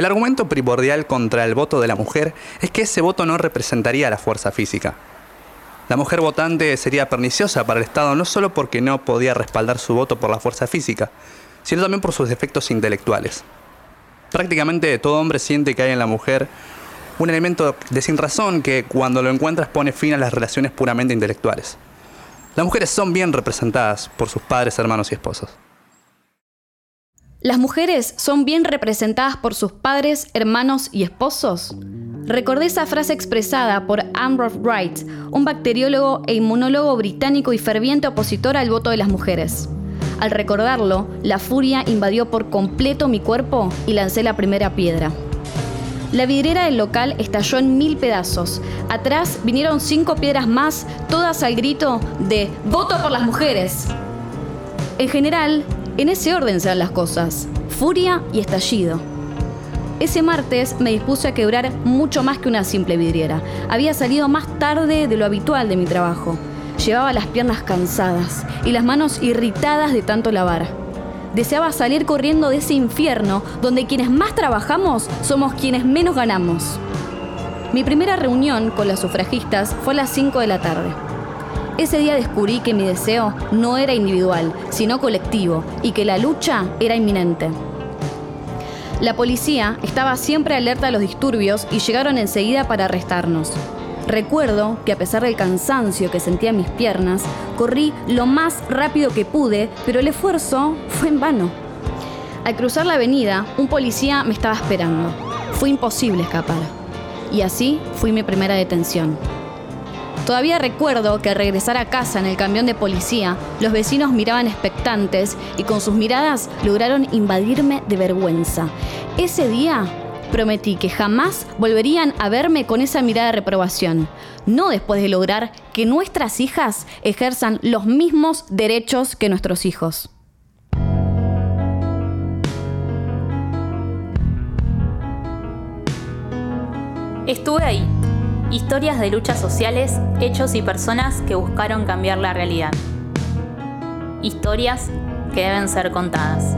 El argumento primordial contra el voto de la mujer es que ese voto no representaría la fuerza física. La mujer votante sería perniciosa para el Estado no solo porque no podía respaldar su voto por la fuerza física, sino también por sus defectos intelectuales. Prácticamente todo hombre siente que hay en la mujer un elemento de sin razón que cuando lo encuentras pone fin a las relaciones puramente intelectuales. Las mujeres son bien representadas por sus padres, hermanos y esposos. ¿Las mujeres son bien representadas por sus padres, hermanos y esposos? Recordé esa frase expresada por Ambrose Wright, un bacteriólogo e inmunólogo británico y ferviente opositor al voto de las mujeres. Al recordarlo, la furia invadió por completo mi cuerpo y lancé la primera piedra. La vidriera del local estalló en mil pedazos. Atrás vinieron cinco piedras más, todas al grito de ¡Voto por las mujeres! En general, en ese orden se las cosas. Furia y estallido. Ese martes me dispuse a quebrar mucho más que una simple vidriera. Había salido más tarde de lo habitual de mi trabajo. Llevaba las piernas cansadas y las manos irritadas de tanto lavar. Deseaba salir corriendo de ese infierno donde quienes más trabajamos somos quienes menos ganamos. Mi primera reunión con las sufragistas fue a las 5 de la tarde. Ese día descubrí que mi deseo no era individual, sino colectivo, y que la lucha era inminente. La policía estaba siempre alerta a los disturbios y llegaron enseguida para arrestarnos. Recuerdo que a pesar del cansancio que sentía en mis piernas, corrí lo más rápido que pude, pero el esfuerzo fue en vano. Al cruzar la avenida, un policía me estaba esperando. Fue imposible escapar. Y así fui mi primera detención. Todavía recuerdo que al regresar a casa en el camión de policía, los vecinos miraban expectantes y con sus miradas lograron invadirme de vergüenza. Ese día prometí que jamás volverían a verme con esa mirada de reprobación, no después de lograr que nuestras hijas ejerzan los mismos derechos que nuestros hijos. Estuve ahí Historias de luchas sociales, hechos y personas que buscaron cambiar la realidad. Historias que deben ser contadas.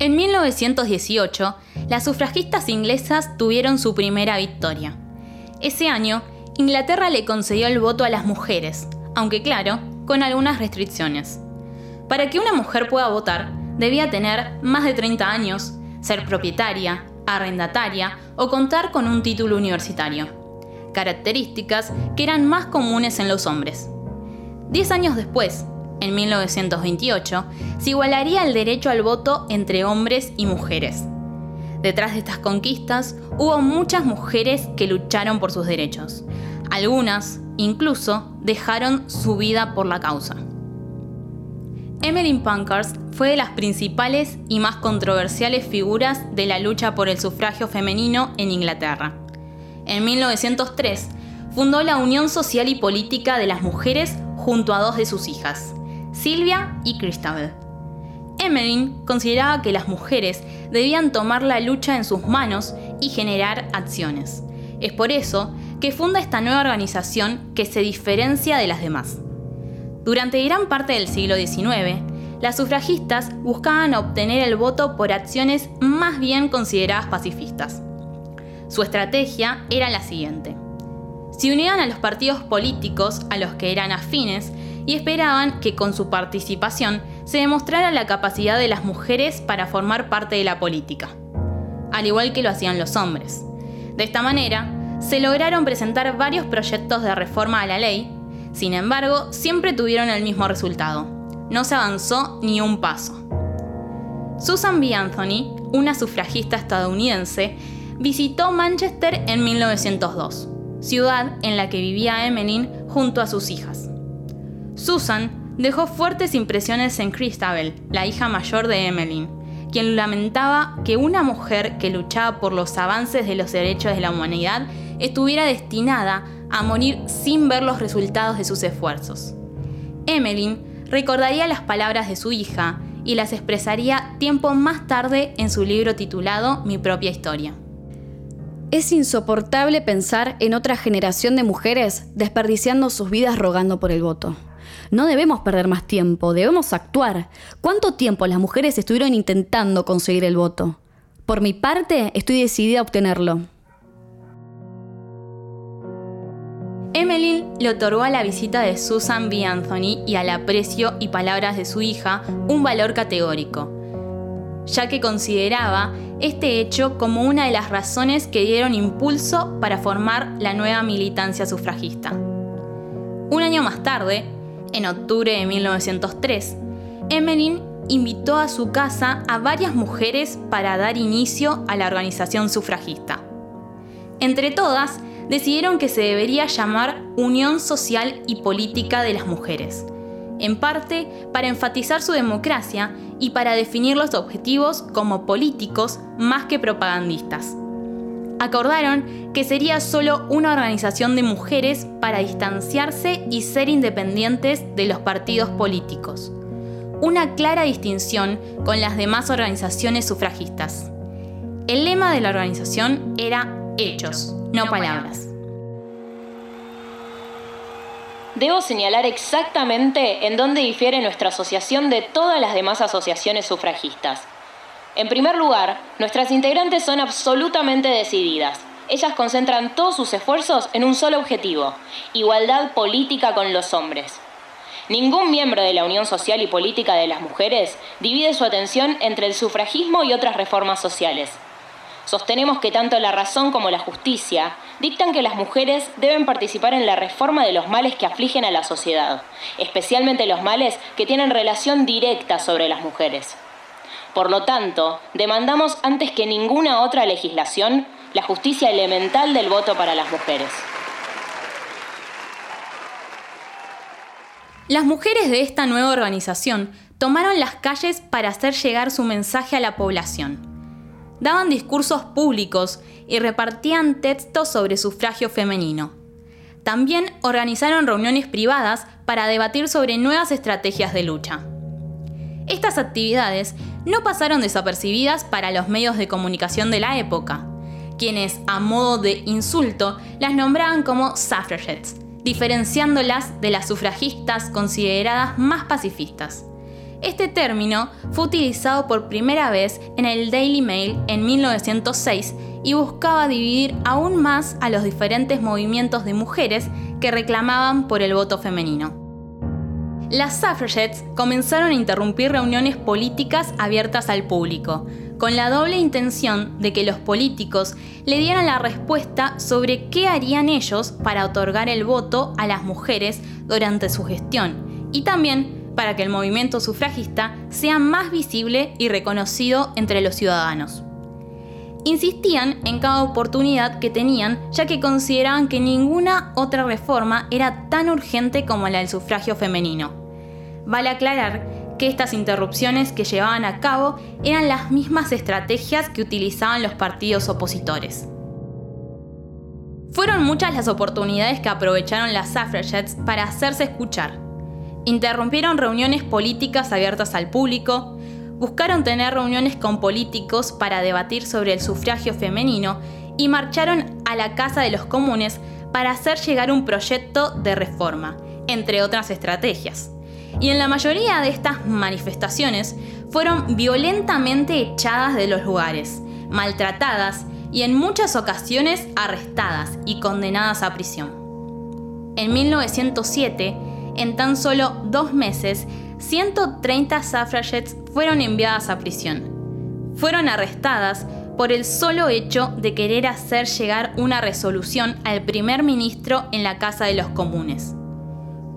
En 1918, las sufragistas inglesas tuvieron su primera victoria. Ese año, Inglaterra le concedió el voto a las mujeres, aunque claro, con algunas restricciones. Para que una mujer pueda votar, debía tener más de 30 años, ser propietaria, arrendataria o contar con un título universitario, características que eran más comunes en los hombres. Diez años después, en 1928, se igualaría el derecho al voto entre hombres y mujeres. Detrás de estas conquistas hubo muchas mujeres que lucharon por sus derechos. Algunas, incluso, dejaron su vida por la causa. Emmeline Pankhurst fue de las principales y más controversiales figuras de la lucha por el sufragio femenino en Inglaterra. En 1903 fundó la Unión Social y Política de las Mujeres junto a dos de sus hijas, Silvia y Christabel. Emmeline consideraba que las mujeres debían tomar la lucha en sus manos y generar acciones. Es por eso que funda esta nueva organización que se diferencia de las demás. Durante gran parte del siglo XIX, las sufragistas buscaban obtener el voto por acciones más bien consideradas pacifistas. Su estrategia era la siguiente. Se unían a los partidos políticos a los que eran afines y esperaban que con su participación se demostrara la capacidad de las mujeres para formar parte de la política, al igual que lo hacían los hombres. De esta manera, se lograron presentar varios proyectos de reforma a la ley sin embargo, siempre tuvieron el mismo resultado. No se avanzó ni un paso. Susan B. Anthony, una sufragista estadounidense, visitó Manchester en 1902, ciudad en la que vivía Emmeline junto a sus hijas. Susan dejó fuertes impresiones en Christabel, la hija mayor de Emmeline, quien lamentaba que una mujer que luchaba por los avances de los derechos de la humanidad estuviera destinada a morir sin ver los resultados de sus esfuerzos. Emmeline recordaría las palabras de su hija y las expresaría tiempo más tarde en su libro titulado Mi propia historia. Es insoportable pensar en otra generación de mujeres desperdiciando sus vidas rogando por el voto. No debemos perder más tiempo, debemos actuar. ¿Cuánto tiempo las mujeres estuvieron intentando conseguir el voto? Por mi parte, estoy decidida a obtenerlo. Emmeline le otorgó a la visita de Susan B. Anthony y al aprecio y palabras de su hija un valor categórico, ya que consideraba este hecho como una de las razones que dieron impulso para formar la nueva militancia sufragista. Un año más tarde, en octubre de 1903, Emmeline invitó a su casa a varias mujeres para dar inicio a la organización sufragista. Entre todas, decidieron que se debería llamar Unión Social y Política de las Mujeres, en parte para enfatizar su democracia y para definir los objetivos como políticos más que propagandistas. Acordaron que sería solo una organización de mujeres para distanciarse y ser independientes de los partidos políticos. Una clara distinción con las demás organizaciones sufragistas. El lema de la organización era hechos, no, palabras. Debo señalar exactamente en dónde difiere nuestra asociación de todas las demás asociaciones sufragistas. En primer lugar, nuestras integrantes son absolutamente decididas. Ellas concentran todos sus esfuerzos en un solo objetivo, igualdad política con los hombres. Ningún miembro de la Unión Social y Política de las Mujeres divide su atención entre el sufragismo y otras reformas sociales. Sostenemos que tanto la razón como la justicia dictan que las mujeres deben participar en la reforma de los males que afligen a la sociedad, especialmente los males que tienen relación directa sobre las mujeres. Por lo tanto, demandamos antes que ninguna otra legislación la justicia elemental del voto para las mujeres. Las mujeres de esta nueva organización tomaron las calles para hacer llegar su mensaje a la población daban discursos públicos y repartían textos sobre sufragio femenino. También organizaron reuniones privadas para debatir sobre nuevas estrategias de lucha. Estas actividades no pasaron desapercibidas para los medios de comunicación de la época, quienes, a modo de insulto, las nombraban como suffragettes, diferenciándolas de las sufragistas consideradas más pacifistas. Este término fue utilizado por primera vez en el Daily Mail en 1906 y buscaba dividir aún más a los diferentes movimientos de mujeres que reclamaban por el voto femenino. Las suffragettes comenzaron a interrumpir reuniones políticas abiertas al público, con la doble intención de que los políticos le dieran la respuesta sobre qué harían ellos para otorgar el voto a las mujeres durante su gestión, y también para que el movimiento sufragista sea más visible y reconocido entre los ciudadanos. Insistían en cada oportunidad que tenían, ya que consideraban que ninguna otra reforma era tan urgente como la del sufragio femenino. Vale aclarar que estas interrupciones que llevaban a cabo eran las mismas estrategias que utilizaban los partidos opositores. Fueron muchas las oportunidades que aprovecharon las suffragettes para hacerse escuchar interrumpieron reuniones políticas abiertas al público, buscaron tener reuniones con políticos para debatir sobre el sufragio femenino y marcharon a la Casa de los Comunes para hacer llegar un proyecto de reforma, entre otras estrategias. Y en la mayoría de estas manifestaciones fueron violentamente echadas de los lugares, maltratadas y en muchas ocasiones arrestadas y condenadas a prisión. En 1907, en tan solo dos meses, 130 suffragettes fueron enviadas a prisión. Fueron arrestadas por el solo hecho de querer hacer llegar una resolución al primer ministro en la Casa de los Comunes.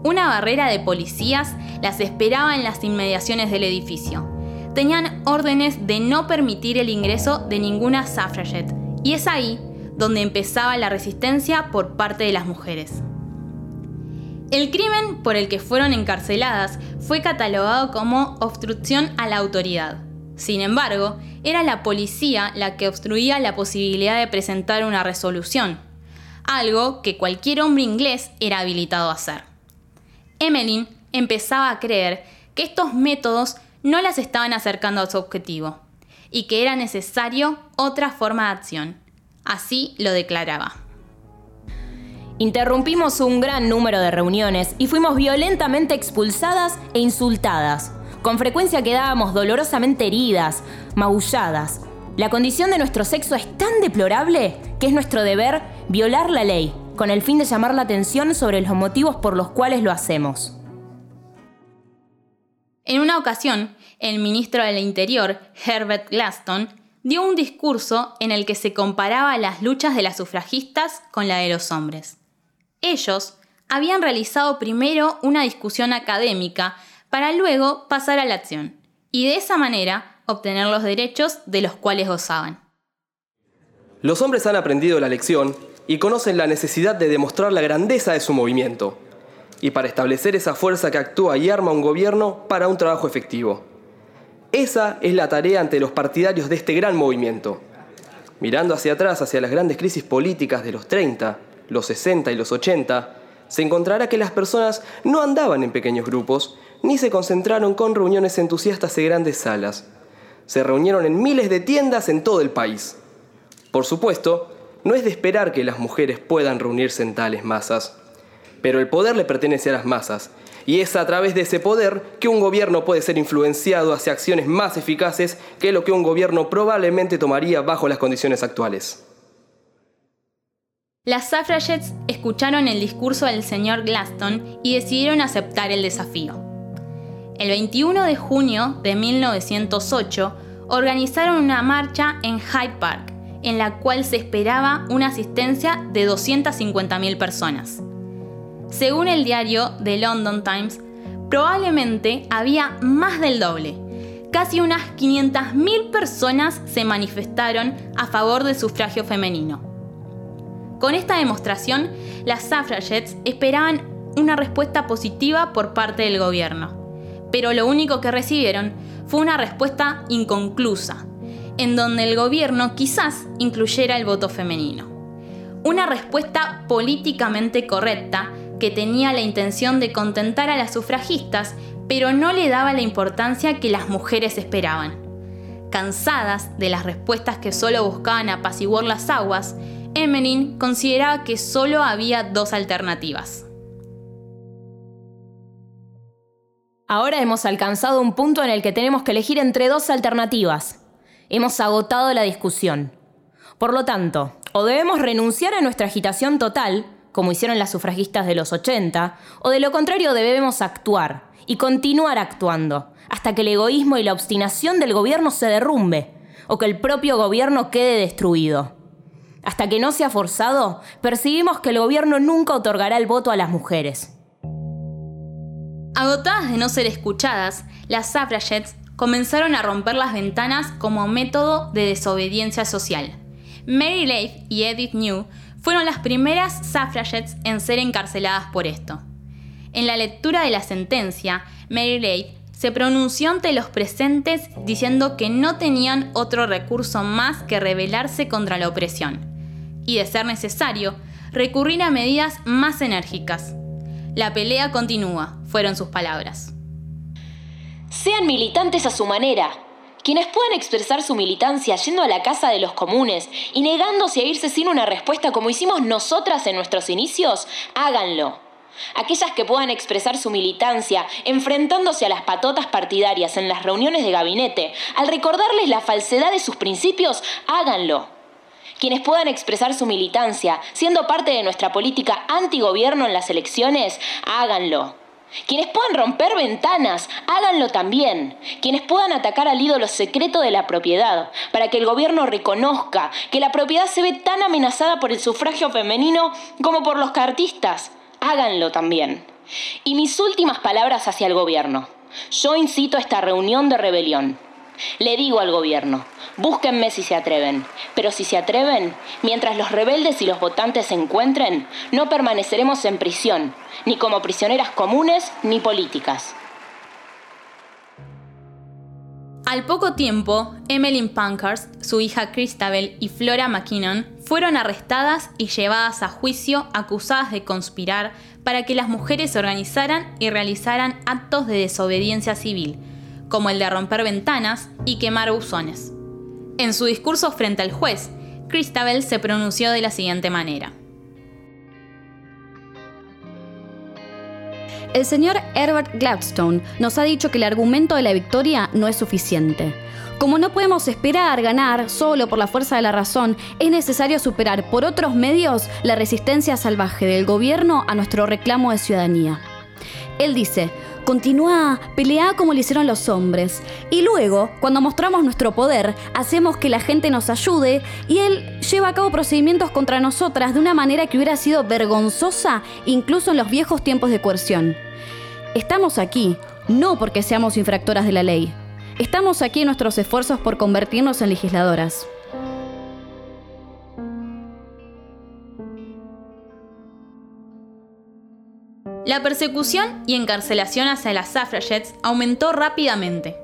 Una barrera de policías las esperaba en las inmediaciones del edificio. Tenían órdenes de no permitir el ingreso de ninguna suffragette, y es ahí donde empezaba la resistencia por parte de las mujeres. El crimen por el que fueron encarceladas fue catalogado como obstrucción a la autoridad. Sin embargo, era la policía la que obstruía la posibilidad de presentar una resolución, algo que cualquier hombre inglés era habilitado a hacer. Emmeline empezaba a creer que estos métodos no las estaban acercando a su objetivo y que era necesario otra forma de acción. Así lo declaraba. Interrumpimos un gran número de reuniones y fuimos violentamente expulsadas e insultadas. Con frecuencia quedábamos dolorosamente heridas, maulladas. La condición de nuestro sexo es tan deplorable que es nuestro deber violar la ley, con el fin de llamar la atención sobre los motivos por los cuales lo hacemos. En una ocasión, el ministro del Interior, Herbert Glaston, dio un discurso en el que se comparaba las luchas de las sufragistas con la de los hombres. Ellos habían realizado primero una discusión académica para luego pasar a la acción y de esa manera obtener los derechos de los cuales gozaban. Los hombres han aprendido la lección y conocen la necesidad de demostrar la grandeza de su movimiento y para establecer esa fuerza que actúa y arma un gobierno para un trabajo efectivo. Esa es la tarea ante los partidarios de este gran movimiento. Mirando hacia atrás, hacia las grandes crisis políticas de los 30, los 60 y los 80, se encontrará que las personas no andaban en pequeños grupos, ni se concentraron con reuniones entusiastas en grandes salas. Se reunieron en miles de tiendas en todo el país. Por supuesto, no es de esperar que las mujeres puedan reunirse en tales masas, pero el poder le pertenece a las masas, y es a través de ese poder que un gobierno puede ser influenciado hacia acciones más eficaces que lo que un gobierno probablemente tomaría bajo las condiciones actuales. Las suffragettes escucharon el discurso del señor Glaston y decidieron aceptar el desafío. El 21 de junio de 1908 organizaron una marcha en Hyde Park, en la cual se esperaba una asistencia de 250.000 personas. Según el diario The London Times, probablemente había más del doble. Casi unas 500.000 personas se manifestaron a favor del sufragio femenino. Con esta demostración, las suffragettes esperaban una respuesta positiva por parte del gobierno, pero lo único que recibieron fue una respuesta inconclusa, en donde el gobierno quizás incluyera el voto femenino. Una respuesta políticamente correcta que tenía la intención de contentar a las sufragistas, pero no le daba la importancia que las mujeres esperaban. Cansadas de las respuestas que solo buscaban apaciguar las aguas, Emmeline consideraba que solo había dos alternativas. Ahora hemos alcanzado un punto en el que tenemos que elegir entre dos alternativas. Hemos agotado la discusión. Por lo tanto, o debemos renunciar a nuestra agitación total, como hicieron las sufragistas de los 80, o de lo contrario debemos actuar y continuar actuando, hasta que el egoísmo y la obstinación del gobierno se derrumbe, o que el propio gobierno quede destruido. Hasta que no sea forzado, percibimos que el gobierno nunca otorgará el voto a las mujeres. Agotadas de no ser escuchadas, las suffragettes comenzaron a romper las ventanas como método de desobediencia social. Mary Leigh y Edith New fueron las primeras suffragettes en ser encarceladas por esto. En la lectura de la sentencia, Mary Leigh se pronunció ante los presentes diciendo que no tenían otro recurso más que rebelarse contra la opresión y, de ser necesario, recurrir a medidas más enérgicas. La pelea continúa, fueron sus palabras. Sean militantes a su manera. Quienes puedan expresar su militancia yendo a la casa de los comunes y negándose a irse sin una respuesta como hicimos nosotras en nuestros inicios, háganlo. Aquellas que puedan expresar su militancia enfrentándose a las patotas partidarias en las reuniones de gabinete, al recordarles la falsedad de sus principios, háganlo. Quienes puedan expresar su militancia siendo parte de nuestra política antigobierno en las elecciones, háganlo. Quienes puedan romper ventanas, háganlo también. Quienes puedan atacar al ídolo secreto de la propiedad, para que el gobierno reconozca que la propiedad se ve tan amenazada por el sufragio femenino como por los cartistas, háganlo también. Y mis últimas palabras hacia el gobierno. Yo incito a esta reunión de rebelión. Le digo al gobierno, búsquenme si se atreven, pero si se atreven, mientras los rebeldes y los votantes se encuentren, no permaneceremos en prisión, ni como prisioneras comunes ni políticas. Al poco tiempo, Emmeline Pankhurst, su hija Christabel y Flora McKinnon fueron arrestadas y llevadas a juicio acusadas de conspirar para que las mujeres organizaran y realizaran actos de desobediencia civil, como el de romper ventanas y quemar buzones. En su discurso frente al juez, Christabel se pronunció de la siguiente manera. El señor Herbert Gladstone nos ha dicho que el argumento de la victoria no es suficiente. Como no podemos esperar ganar solo por la fuerza de la razón, es necesario superar por otros medios la resistencia salvaje del gobierno a nuestro reclamo de ciudadanía. Él dice, continúa, pelea como lo hicieron los hombres. Y luego, cuando mostramos nuestro poder, hacemos que la gente nos ayude y él lleva a cabo procedimientos contra nosotras de una manera que hubiera sido vergonzosa incluso en los viejos tiempos de coerción. Estamos aquí, no porque seamos infractoras de la ley. Estamos aquí en nuestros esfuerzos por convertirnos en legisladoras. La persecución y encarcelación hacia las suffragettes aumentó rápidamente.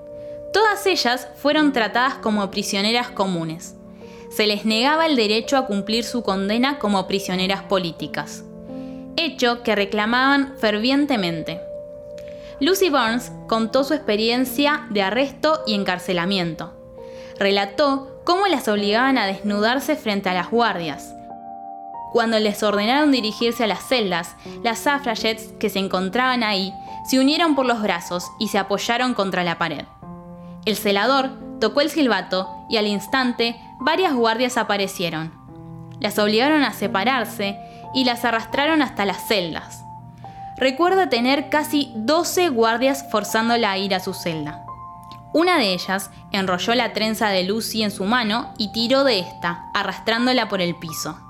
Todas ellas fueron tratadas como prisioneras comunes. Se les negaba el derecho a cumplir su condena como prisioneras políticas, hecho que reclamaban fervientemente. Lucy Burns contó su experiencia de arresto y encarcelamiento. Relató cómo las obligaban a desnudarse frente a las guardias. Cuando les ordenaron dirigirse a las celdas, las suffragettes que se encontraban ahí se unieron por los brazos y se apoyaron contra la pared. El celador tocó el silbato y al instante varias guardias aparecieron. Las obligaron a separarse y las arrastraron hasta las celdas recuerda tener casi 12 guardias forzándola a ir a su celda. Una de ellas enrolló la trenza de Lucy en su mano y tiró de esta, arrastrándola por el piso.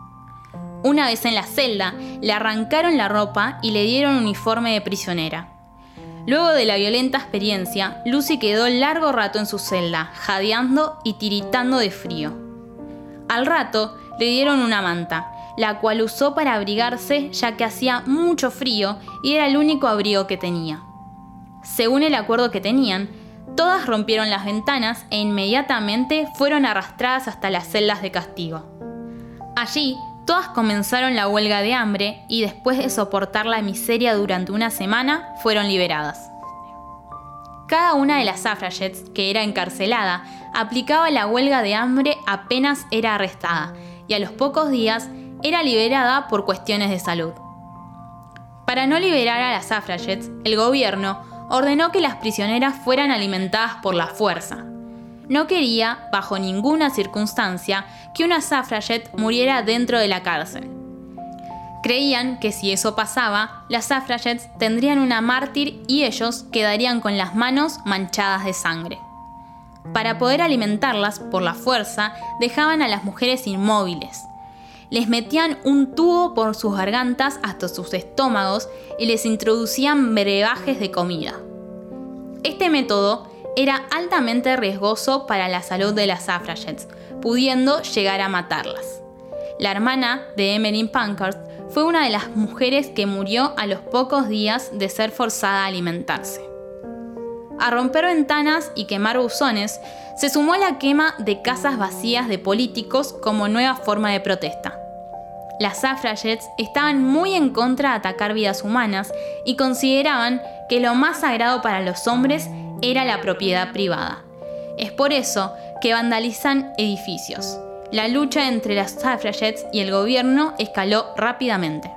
Una vez en la celda, le arrancaron la ropa y le dieron uniforme de prisionera. Luego de la violenta experiencia, Lucy quedó largo rato en su celda, jadeando y tiritando de frío. Al rato, le dieron una manta, la cual usó para abrigarse ya que hacía mucho frío y era el único abrigo que tenía. Según el acuerdo que tenían, todas rompieron las ventanas e inmediatamente fueron arrastradas hasta las celdas de castigo. Allí, todas comenzaron la huelga de hambre y después de soportar la miseria durante una semana, fueron liberadas. Cada una de las suffragettes que era encarcelada aplicaba la huelga de hambre apenas era arrestada y a los pocos días era liberada por cuestiones de salud. Para no liberar a las suffragettes, el gobierno ordenó que las prisioneras fueran alimentadas por la fuerza. No quería, bajo ninguna circunstancia, que una suffragette muriera dentro de la cárcel. Creían que si eso pasaba, las suffragettes tendrían una mártir y ellos quedarían con las manos manchadas de sangre. Para poder alimentarlas por la fuerza, dejaban a las mujeres inmóviles, les metían un tubo por sus gargantas hasta sus estómagos y les introducían brebajes de comida. Este método era altamente riesgoso para la salud de las suffragettes, pudiendo llegar a matarlas. La hermana de Emmeline Pankhurst fue una de las mujeres que murió a los pocos días de ser forzada a alimentarse. A romper ventanas y quemar buzones se sumó la quema de casas vacías de políticos como nueva forma de protesta. Las suffragettes estaban muy en contra de atacar vidas humanas y consideraban que lo más sagrado para los hombres era la propiedad privada. Es por eso que vandalizan edificios. La lucha entre las suffragettes y el gobierno escaló rápidamente.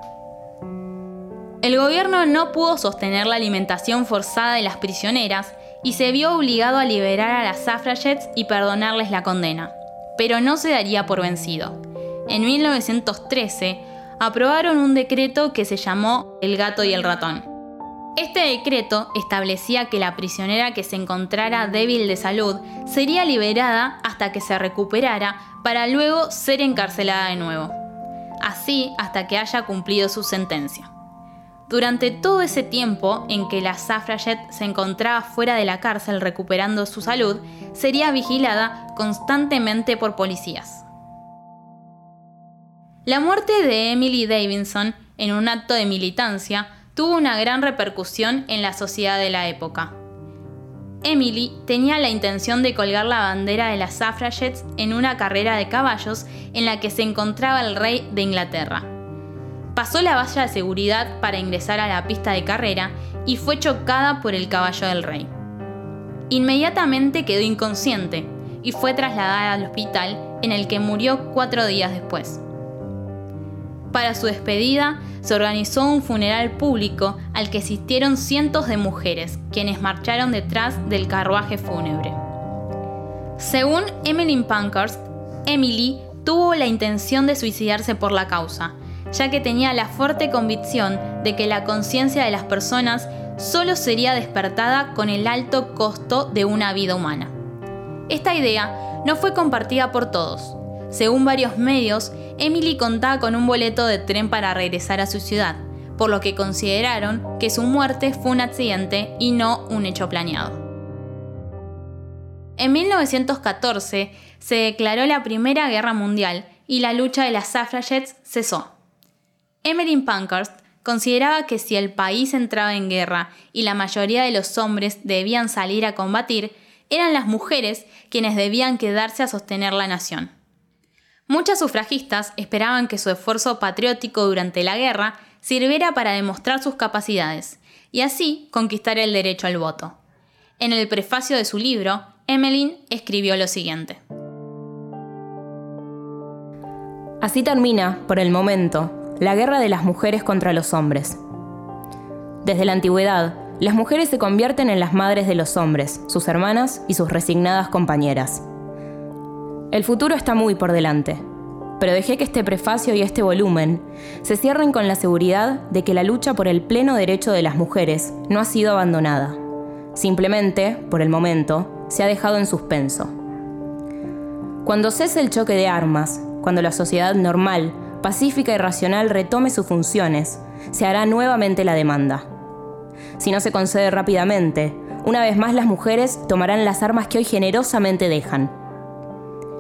El gobierno no pudo sostener la alimentación forzada de las prisioneras y se vio obligado a liberar a las suffragettes y perdonarles la condena, pero no se daría por vencido. En 1913 aprobaron un decreto que se llamó El gato y el ratón. Este decreto establecía que la prisionera que se encontrara débil de salud sería liberada hasta que se recuperara para luego ser encarcelada de nuevo. Así hasta que haya cumplido su sentencia. Durante todo ese tiempo en que la Suffragette se encontraba fuera de la cárcel recuperando su salud, sería vigilada constantemente por policías. La muerte de Emily Davidson en un acto de militancia tuvo una gran repercusión en la sociedad de la época. Emily tenía la intención de colgar la bandera de las suffragettes en una carrera de caballos en la que se encontraba el rey de Inglaterra. Pasó la valla de seguridad para ingresar a la pista de carrera y fue chocada por el caballo del rey. Inmediatamente quedó inconsciente y fue trasladada al hospital en el que murió cuatro días después. Para su despedida, se organizó un funeral público al que asistieron cientos de mujeres, quienes marcharon detrás del carruaje fúnebre. Según Emmeline Pankhurst, Emily tuvo la intención de suicidarse por la causa, ya que tenía la fuerte convicción de que la conciencia de las personas solo sería despertada con el alto costo de una vida humana. Esta idea no fue compartida por todos. Según varios medios, Emily contaba con un boleto de tren para regresar a su ciudad, por lo que consideraron que su muerte fue un accidente y no un hecho planeado. En 1914 se declaró la Primera Guerra Mundial y la lucha de las suffragettes cesó. Emmeline Pankhurst consideraba que si el país entraba en guerra y la mayoría de los hombres debían salir a combatir, eran las mujeres quienes debían quedarse a sostener la nación. Muchas sufragistas esperaban que su esfuerzo patriótico durante la guerra sirviera para demostrar sus capacidades y así conquistar el derecho al voto. En el prefacio de su libro, Emmeline escribió lo siguiente. Así termina, por el momento, la guerra de las mujeres contra los hombres. Desde la antigüedad, las mujeres se convierten en las madres de los hombres, sus hermanas y sus resignadas compañeras. El futuro está muy por delante, pero dejé que este prefacio y este volumen se cierren con la seguridad de que la lucha por el pleno derecho de las mujeres no ha sido abandonada. Simplemente, por el momento, se ha dejado en suspenso. Cuando cese el choque de armas, cuando la sociedad normal pacífica y racional retome sus funciones, se hará nuevamente la demanda. Si no se concede rápidamente, una vez más las mujeres tomarán las armas que hoy generosamente dejan.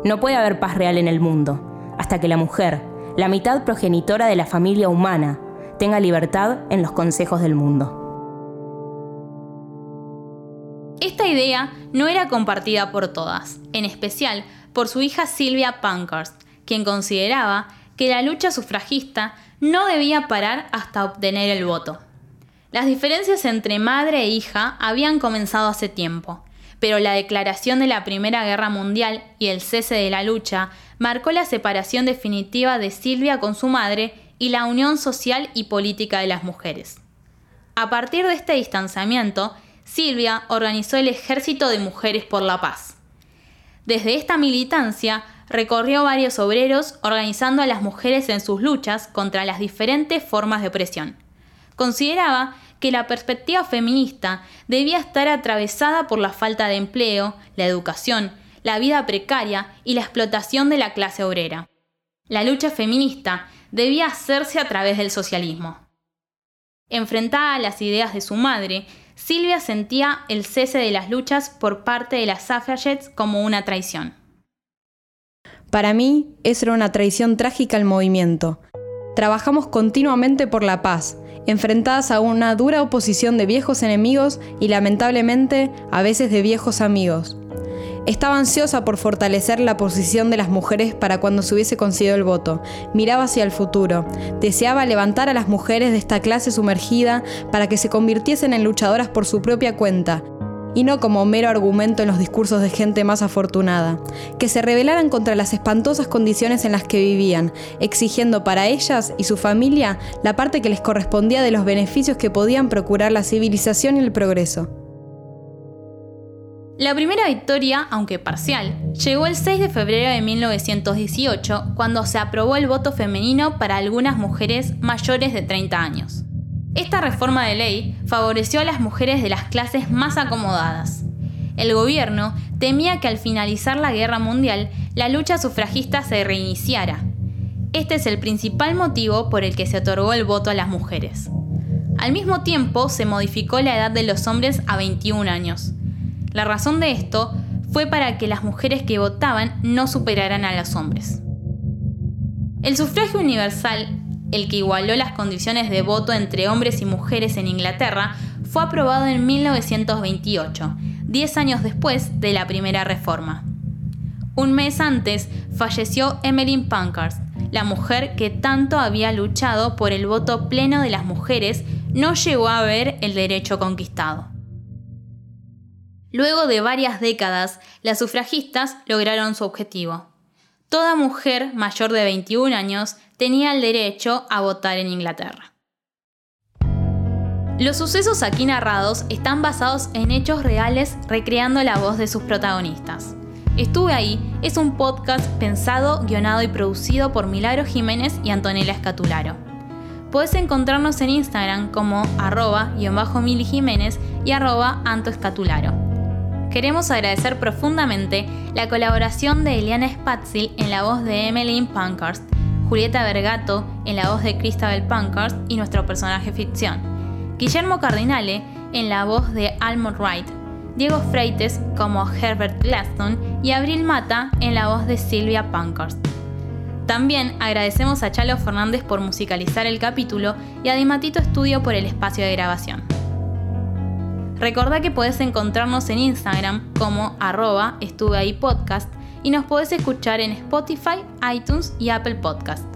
No puede haber paz real en el mundo hasta que la mujer, la mitad progenitora de la familia humana, tenga libertad en los consejos del mundo. Esta idea no era compartida por todas, en especial por su hija Silvia Pankhurst, quien consideraba que la lucha sufragista no debía parar hasta obtener el voto. Las diferencias entre madre e hija habían comenzado hace tiempo, pero la declaración de la Primera Guerra Mundial y el cese de la lucha marcó la separación definitiva de Silvia con su madre y la unión social y política de las mujeres. A partir de este distanciamiento, Silvia organizó el Ejército de Mujeres por la Paz. Desde esta militancia recorrió varios obreros organizando a las mujeres en sus luchas contra las diferentes formas de opresión. Consideraba que la perspectiva feminista debía estar atravesada por la falta de empleo, la educación, la vida precaria y la explotación de la clase obrera. La lucha feminista debía hacerse a través del socialismo. Enfrentada a las ideas de su madre, Silvia sentía el cese de las luchas por parte de las suffragettes como una traición. Para mí, eso era una traición trágica al movimiento. Trabajamos continuamente por la paz, enfrentadas a una dura oposición de viejos enemigos y lamentablemente a veces de viejos amigos. Estaba ansiosa por fortalecer la posición de las mujeres para cuando se hubiese conseguido el voto. Miraba hacia el futuro. Deseaba levantar a las mujeres de esta clase sumergida para que se convirtiesen en luchadoras por su propia cuenta, y no como mero argumento en los discursos de gente más afortunada, que se rebelaran contra las espantosas condiciones en las que vivían, exigiendo para ellas y su familia la parte que les correspondía de los beneficios que podían procurar la civilización y el progreso. La primera victoria, aunque parcial, llegó el 6 de febrero de 1918, cuando se aprobó el voto femenino para algunas mujeres mayores de 30 años. Esta reforma de ley favoreció a las mujeres de las clases más acomodadas. El gobierno temía que al finalizar la guerra mundial la lucha sufragista se reiniciara. Este es el principal motivo por el que se otorgó el voto a las mujeres. Al mismo tiempo se modificó la edad de los hombres a 21 años. La razón de esto fue para que las mujeres que votaban no superaran a los hombres. El sufragio universal el que igualó las condiciones de voto entre hombres y mujeres en Inglaterra, fue aprobado en 1928, 10 años después de la primera reforma. Un mes antes falleció Emmeline Pankhurst, la mujer que tanto había luchado por el voto pleno de las mujeres, no llegó a ver el derecho conquistado. Luego de varias décadas, las sufragistas lograron su objetivo. Toda mujer mayor de 21 años tenía el derecho a votar en Inglaterra. Los sucesos aquí narrados están basados en hechos reales recreando la voz de sus protagonistas. Estuve ahí es un podcast pensado, guionado y producido por Milagro Jiménez y Antonella Escatularo. Puedes encontrarnos en Instagram como arroba mili Jiménez y arroba Anto Escatularo. Queremos agradecer profundamente la colaboración de Eliana Spatzil en la voz de Emmeline Pankhurst, Julieta Vergato en la voz de Christabel Pankhurst y nuestro personaje ficción, Guillermo Cardinale en la voz de Almond Wright, Diego Freites como Herbert Glaston y Abril Mata en la voz de Silvia Pankhurst. También agradecemos a Chalo Fernández por musicalizar el capítulo y a Dimatito Estudio por el espacio de grabación. Recordá que podés encontrarnos en Instagram como arroba estuve ahí podcast y nos podés escuchar en Spotify, iTunes y Apple Podcast.